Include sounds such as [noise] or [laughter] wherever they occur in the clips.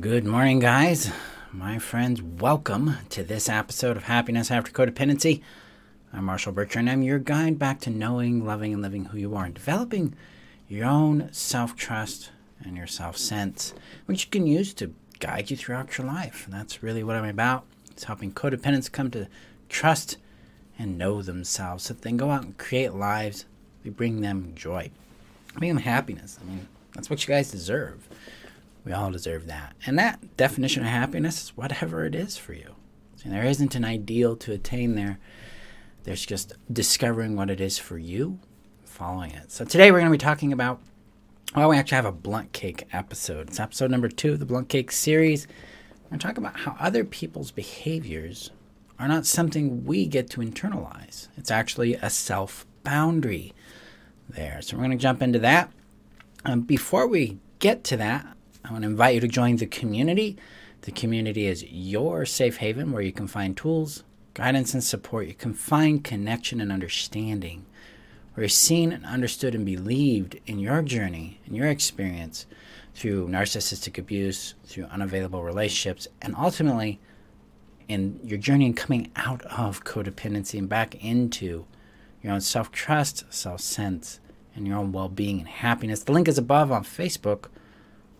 Good morning, guys. My friends, welcome to this episode of Happiness After Codependency. I'm Marshall Bertram. I'm your guide back to knowing, loving, and living who you are and developing your own self trust and your self sense, which you can use to guide you throughout your life. And that's really what I'm about. It's helping codependents come to trust and know themselves so that they can go out and create lives We bring them joy, bring them happiness. I mean, that's what you guys deserve. We all deserve that. And that definition of happiness is whatever it is for you. There isn't an ideal to attain there. There's just discovering what it is for you, following it. So today we're going to be talking about, well, we actually have a blunt cake episode. It's episode number two of the blunt cake series. We're going to talk about how other people's behaviors are not something we get to internalize. It's actually a self boundary there. So we're going to jump into that. Um, before we get to that, I want to invite you to join the community. The community is your safe haven where you can find tools, guidance, and support. You can find connection and understanding, where you're seen and understood and believed in your journey, in your experience through narcissistic abuse, through unavailable relationships, and ultimately in your journey in coming out of codependency and back into your own self trust, self sense, and your own well being and happiness. The link is above on Facebook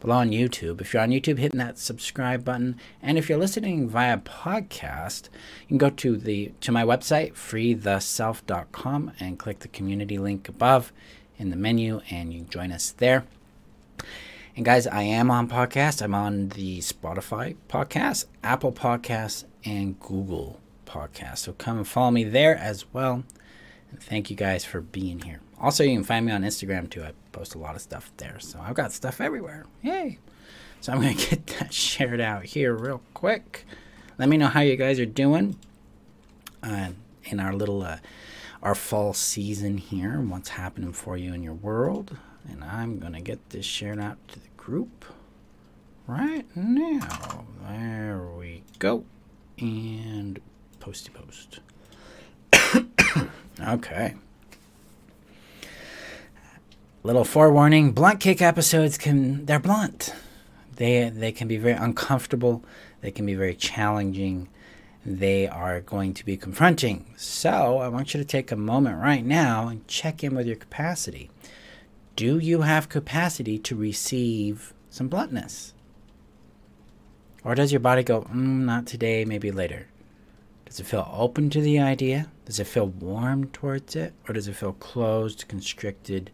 below on YouTube. If you're on YouTube, hitting that subscribe button. And if you're listening via podcast, you can go to the to my website, freetheself.com, and click the community link above in the menu, and you can join us there. And guys, I am on podcast. I'm on the Spotify podcast, Apple Podcasts, and Google Podcasts. So come and follow me there as well. And thank you guys for being here. Also, you can find me on Instagram too. I post a lot of stuff there. So I've got stuff everywhere. Yay. So I'm going [laughs] to get that shared out here real quick. Let me know how you guys are doing uh, in our little uh, our fall season here. and What's happening for you in your world? And I'm going to get this shared out to the group right now. There we go. And posty post. [coughs] okay little forewarning blunt kick episodes can they're blunt. They they can be very uncomfortable they can be very challenging they are going to be confronting. So i want you to take a moment right now and check in with your capacity. Do you have capacity to receive some bluntness? Or does your body go mm, not today maybe later does it feel open to the idea? Does it feel warm towards it? Or does it feel closed constricted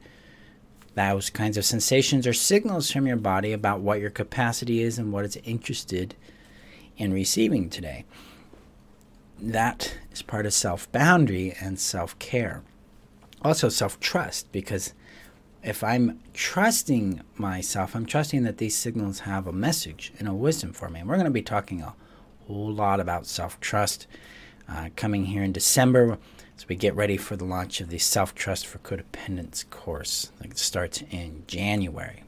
those kinds of sensations are signals from your body about what your capacity is and what it's interested in receiving today. That is part of self boundary and self care. Also, self trust, because if I'm trusting myself, I'm trusting that these signals have a message and a wisdom for me. And we're going to be talking a whole lot about self trust uh, coming here in December as we get ready for the launch of the Self Trust for Codependence course. Like it starts in January.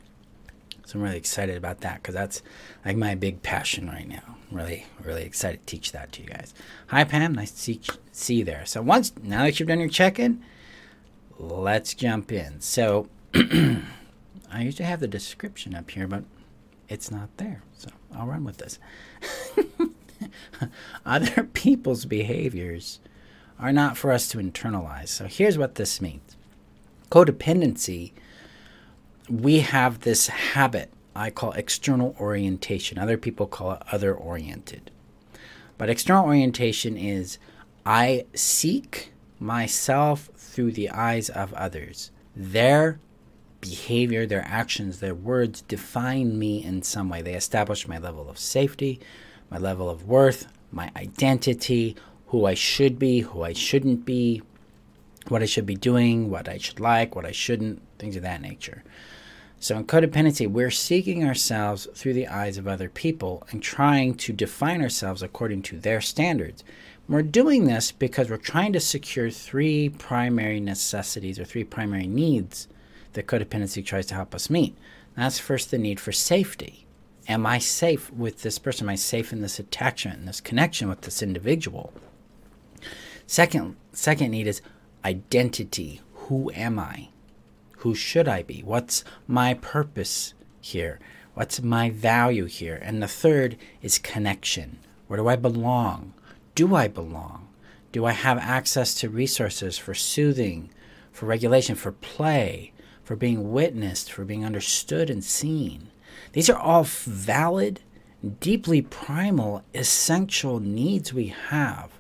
So I'm really excited about that because that's like my big passion right now. Really, really excited to teach that to you guys. Hi, Pam. Nice to see, see you there. So once now that you've done your check-in, let's jump in. So [clears throat] I usually have the description up here, but it's not there. So I'll run with this. [laughs] Other people's behaviors are not for us to internalize. So here's what this means codependency, we have this habit I call external orientation. Other people call it other oriented. But external orientation is I seek myself through the eyes of others. Their behavior, their actions, their words define me in some way. They establish my level of safety, my level of worth, my identity, who I should be, who I shouldn't be, what I should be doing, what I should like, what I shouldn't, things of that nature. So in codependency, we're seeking ourselves through the eyes of other people and trying to define ourselves according to their standards. We're doing this because we're trying to secure three primary necessities or three primary needs that codependency tries to help us meet. That's first the need for safety. Am I safe with this person? Am I safe in this attachment in this connection with this individual? Second, second need is identity. Who am I? Who should I be? What's my purpose here? What's my value here? And the third is connection. Where do I belong? Do I belong? Do I have access to resources for soothing, for regulation, for play, for being witnessed, for being understood and seen? These are all valid, deeply primal, essential needs we have.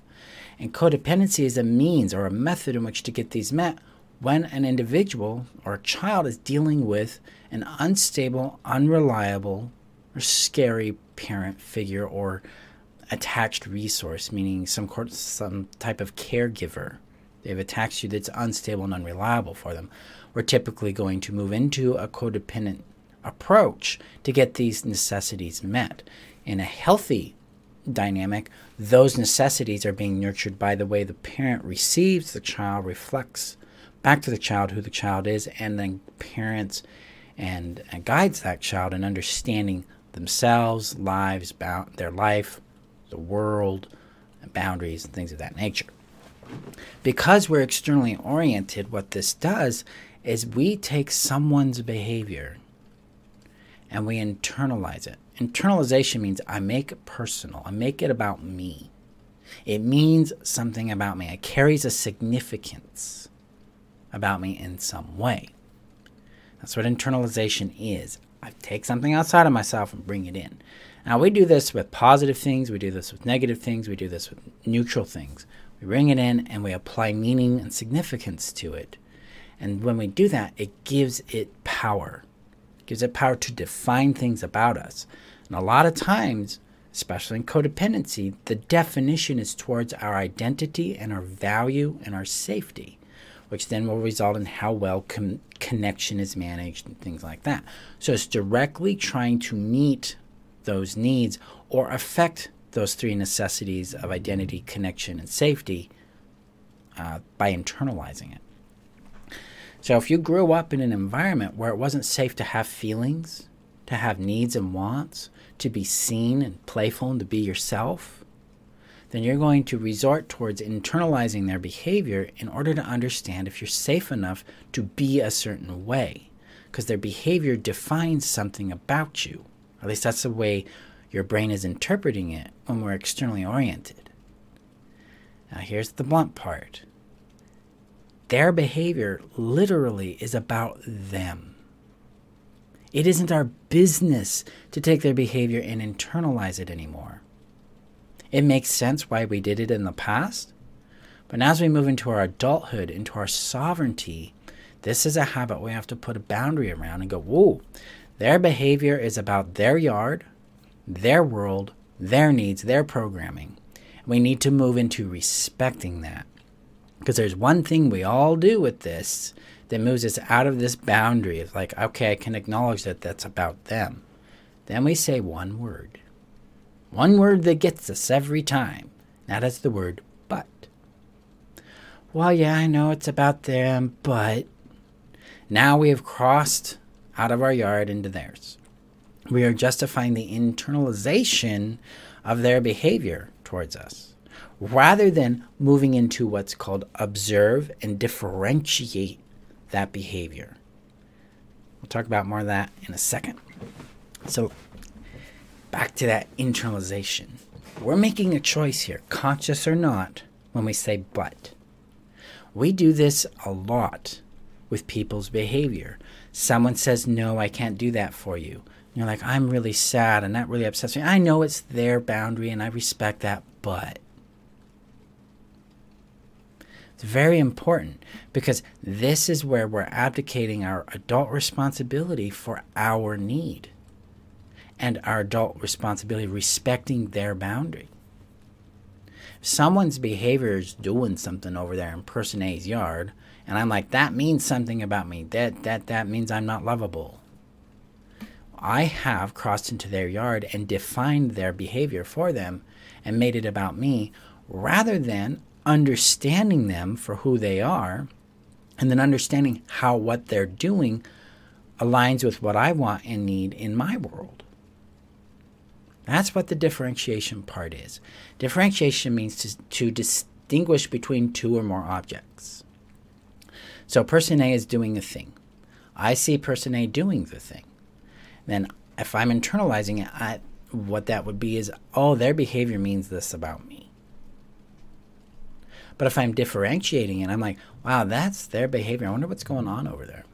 And codependency is a means or a method in which to get these met when an individual or a child is dealing with an unstable, unreliable, or scary parent figure or attached resource, meaning some some type of caregiver. They've attached you that's unstable and unreliable for them. We're typically going to move into a codependent approach to get these necessities met. In a healthy dynamic, those necessities are being nurtured by the way the parent receives the child, reflects back to the child who the child is, and then parents and, and guides that child in understanding themselves, lives, about their life, the world, and boundaries, and things of that nature. Because we're externally oriented, what this does is we take someone's behavior and we internalize it. Internalization means I make it personal, I make it about me. It means something about me, it carries a significance about me in some way. That's what internalization is. I take something outside of myself and bring it in. Now, we do this with positive things, we do this with negative things, we do this with neutral things. We bring it in and we apply meaning and significance to it. And when we do that, it gives it power gives it power to define things about us. And a lot of times, especially in codependency, the definition is towards our identity and our value and our safety, which then will result in how well com- connection is managed and things like that. So it's directly trying to meet those needs or affect those three necessities of identity, connection, and safety uh, by internalizing it. So if you grew up in an environment where it wasn't safe to have feelings, to have needs and wants, to be seen and playful and to be yourself, then you're going to resort towards internalizing their behavior in order to understand if you're safe enough to be a certain way. Because their behavior defines something about you. At least that's the way your brain is interpreting it when we're externally oriented. Now, here's the blunt part their behavior literally is about them. It isn't our business to take their behavior and internalize it anymore. It makes sense why we did it in the past, but as we move into our adulthood, into our sovereignty, this is a habit we have to put a boundary around and go, whoa, their behavior is about their yard, their world, their needs, their programming. We need to move into respecting that. Because there's one thing we all do with this that moves us out of this boundary of like, okay, I can acknowledge that that's about them. Then we say one word. One word that gets us every time. That is the word but. Well, yeah, I know it's about them, but now we have crossed out of our yard into theirs. We are justifying the internalization of their behavior towards us rather than moving into what's called observe and differentiate that behavior. We'll talk about more of that in a second. So, back to that internalization. We're making a choice here, conscious or not, when we say but. We do this a lot with people's behavior. Someone says, No, I can't do that for you. And you're like, I'm really sad and that really upsets me. I know it's their boundary and I respect that, but very important because this is where we're abdicating our adult responsibility for our need and our adult responsibility respecting their boundary. If someone's behavior is doing something over there in person A's yard, and I'm like, that means something about me. That that that means I'm not lovable. I have crossed into their yard and defined their behavior for them and made it about me rather than understanding them for who they are and then understanding how what they're doing aligns with what I want and need in my world. That's what the differentiation part is. Differentiation means to, to distinguish between two or more objects. So, person A is doing a thing. I see person A doing the thing. Then if I'm internalizing it, I, what that would be is, oh, their behavior means this about me. But if I'm differentiating it, I'm like, wow, that's their behavior. I wonder what's going on over there.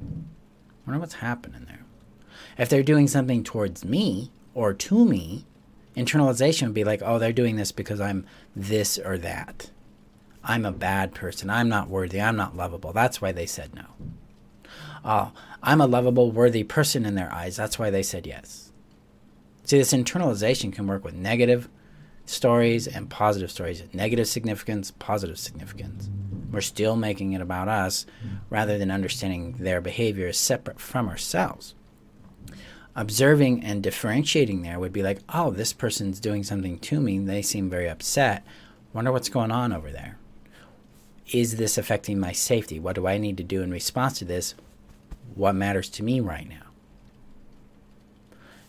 I wonder what's happening there. If they're doing something towards me or to me, internalization would be like, oh, they're doing this because I'm this or that. I'm a bad person. I'm not worthy. I'm not lovable. That's why they said no. Oh, I'm a lovable, worthy person in their eyes. That's why they said yes. See, this internalization can work with negative stories and positive stories. Negative significance, positive significance. We're still making it about us rather than understanding their behavior is separate from ourselves. Observing and differentiating there would be like, oh, this person's doing something to me. They seem very upset. Wonder what's going on over there. Is this affecting my safety? What do I need to do in response to this? What matters to me right now?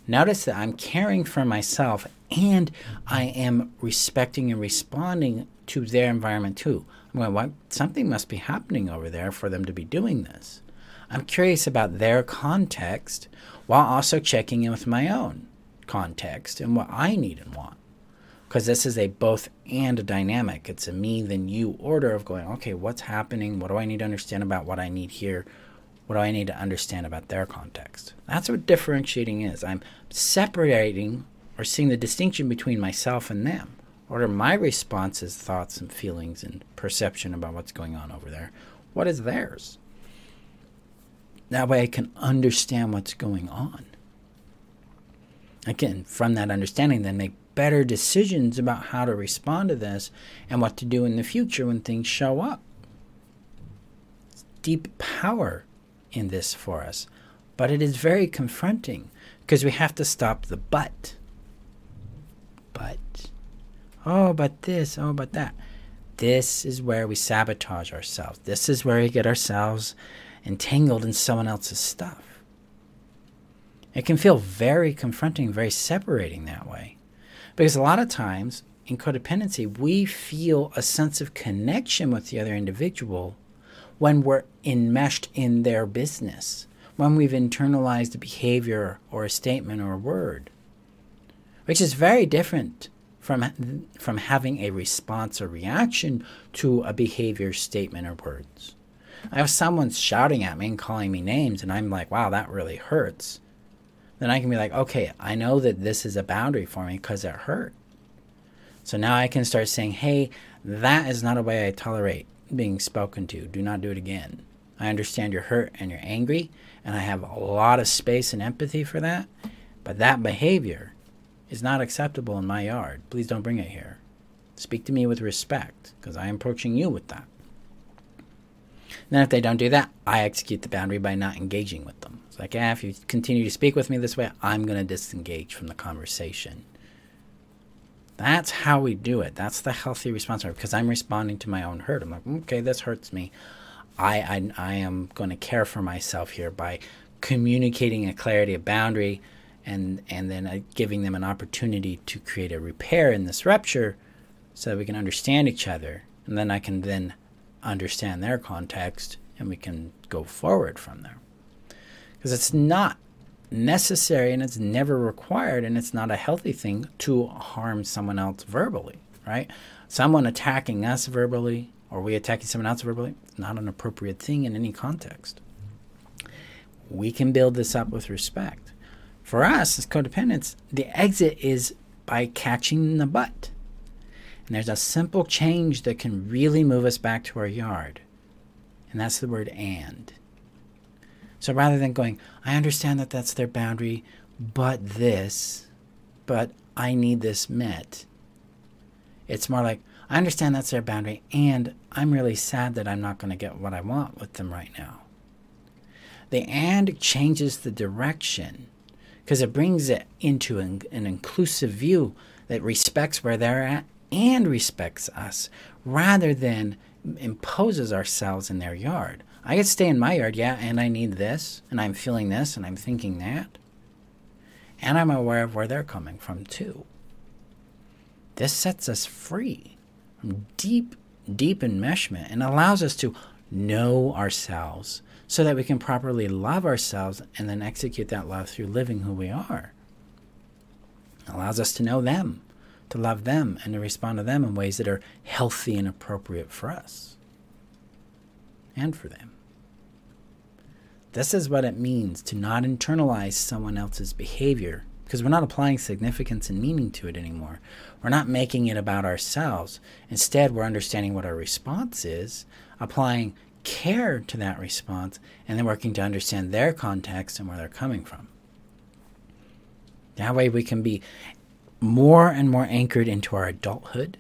Notice that I'm caring for myself and I am respecting and responding to their environment too. I'm going, what? Something must be happening over there for them to be doing this. I'm curious about their context while also checking in with my own context and what I need and want. Because this is a both and a dynamic. It's a me, then you order of going, okay, what's happening? What do I need to understand about what I need here? What do I need to understand about their context? That's what differentiating is. I'm separating or seeing the distinction between myself and them. What are my responses, thoughts, and feelings and perception about what's going on over there? What is theirs? That way I can understand what's going on. Again, from that understanding, then make better decisions about how to respond to this and what to do in the future when things show up. It's deep power in this for us, but it is very confronting because we have to stop the but. Oh, but this, oh, but that. This is where we sabotage ourselves. This is where we get ourselves entangled in someone else's stuff. It can feel very confronting, very separating that way. Because a lot of times in codependency, we feel a sense of connection with the other individual when we're enmeshed in their business, when we've internalized a behavior or a statement or a word which is very different from, from having a response or reaction to a behavior, statement, or words. If someone's shouting at me and calling me names, and I'm like, wow, that really hurts, then I can be like, okay, I know that this is a boundary for me because it hurt. So now I can start saying, hey, that is not a way I tolerate being spoken to. Do not do it again. I understand you're hurt and you're angry, and I have a lot of space and empathy for that. But that behavior is not acceptable in my yard. Please don't bring it here. Speak to me with respect, because I am approaching you with that. then, if they don't do that, I execute the boundary by not engaging with them. It's like, yeah, if you continue to speak with me this way, I'm going to disengage from the conversation. That's how we do it. That's the healthy response because I'm responding to my own hurt. I'm like, okay, this hurts me. I, I, I am going to care for myself here by communicating a clarity of boundary and and then uh, giving them an opportunity to create a repair in this rupture so that we can understand each other. And then I can then understand their context and we can go forward from there. Because it's not necessary and it's never required and it's not a healthy thing to harm someone else verbally right? Someone attacking us verbally or we attacking someone else verbally it's not an appropriate thing in any context. We can build this up with respect for us as codependents, the exit is by catching the but. And there's a simple change that can really move us back to our yard. And that's the word and. So rather than going, I understand that that's their boundary, but this, but I need this met. It's more like, I understand that's their boundary, and I'm really sad that I'm not going to get what I want with them right now. The and changes the direction because it brings it into an, an inclusive view that respects where they're at and respects us rather than imposes ourselves in their yard. I could stay in my yard, yeah, and I need this, and I'm feeling this, and I'm thinking that. And I'm aware of where they're coming from, too. This sets us free from deep, deep enmeshment and allows us to know ourselves so that we can properly love ourselves and then execute that love through living who we are. It allows us to know them, to love them, and to respond to them in ways that are healthy and appropriate for us and for them. This is what it means to not internalize someone else's behavior because we're not applying significance and meaning to it anymore. We're not making it about ourselves. Instead, we're understanding what our response is, applying care to that response, and then working to understand their context and where they're coming from. That way, we can be more and more anchored into our adulthood,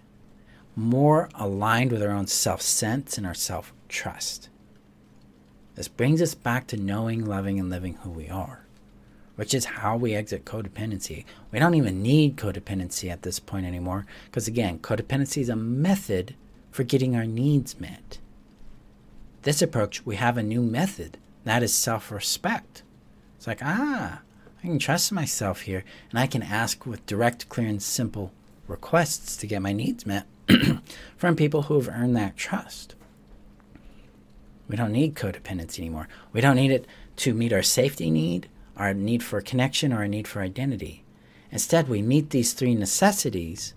more aligned with our own self sense and our self trust. This brings us back to knowing, loving, and living who we are, which is how we exit codependency. We don't even need codependency at this point anymore, because again, codependency is a method for getting our needs met. This approach, we have a new method that is self respect. It's like, ah, I can trust myself here, and I can ask with direct, clear, and simple requests to get my needs met [clears throat] from people who have earned that trust. We don't need codependency anymore. We don't need it to meet our safety need, our need for connection, or our need for identity. Instead, we meet these three necessities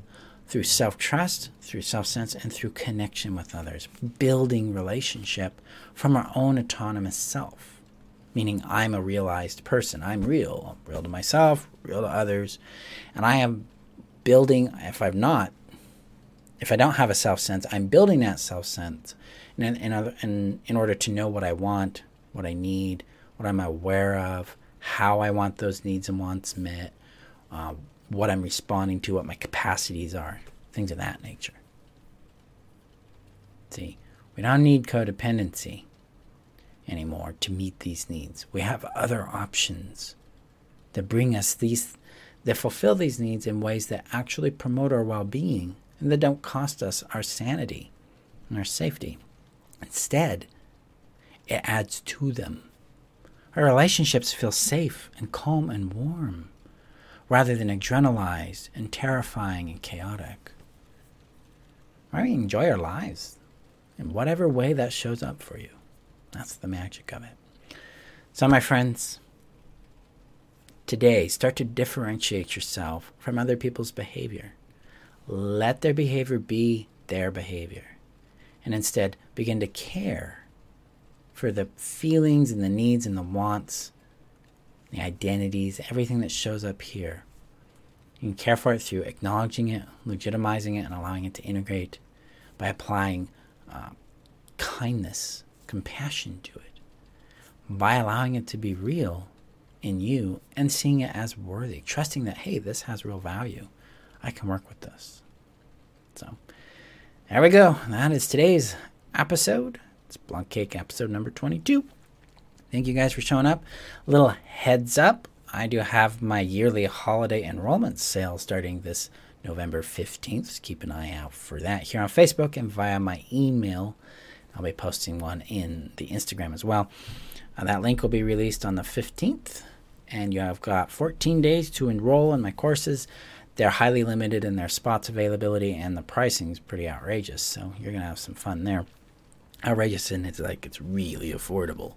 through self trust, through self sense, and through connection with others, building relationship from our own autonomous self meaning I'm a realized person. I'm real. I'm real to myself, real to others. And I am building, if I'm not, if I don't have a self sense, I'm building that self sense in, in, in, in order to know what I want, what I need, what I'm aware of, how I want those needs and wants met, uh, what I'm responding to, what my capacities are, things of that nature. See, we don't need codependency anymore to meet these needs. We have other options that bring us these, that fulfill these needs in ways that actually promote our well being and that don't cost us our sanity and our safety. Instead, it adds to them. Our relationships feel safe and calm and warm rather than adrenalized and terrifying and chaotic. We enjoy our lives in whatever way that shows up for you. That's the magic of it. So, my friends, today start to differentiate yourself from other people's behavior. Let their behavior be their behavior. And instead, begin to care for the feelings and the needs and the wants, the identities, everything that shows up here. You can care for it through acknowledging it, legitimizing it, and allowing it to integrate by applying uh, kindness compassion to it by allowing it to be real in you and seeing it as worthy, trusting that, hey, this has real value. I can work with this. So there we go. That is today's episode. It's Blunt Cake episode number 22. Thank you guys for showing up. Little heads up I do have my yearly holiday enrollment sale starting this November 15th. So keep an eye out for that here on Facebook and via my email I'll be posting one in the Instagram as well. Uh, that link will be released on the 15th, and you have got 14 days to enroll in my courses. They're highly limited in their spots availability, and the pricing is pretty outrageous. So you're gonna have some fun there. Outrageous, and it's like it's really affordable.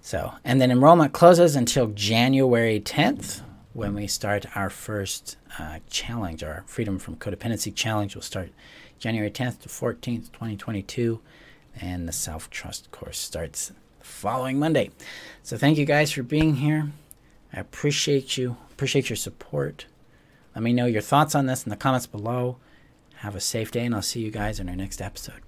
So, and then enrollment closes until January 10th when we start our first uh, challenge, our Freedom from Codependency Challenge. will start January 10th to 14th, 2022 and the self trust course starts the following Monday. So thank you guys for being here. I appreciate you, appreciate your support. Let me know your thoughts on this in the comments below. Have a safe day, and I'll see you guys in our next episode.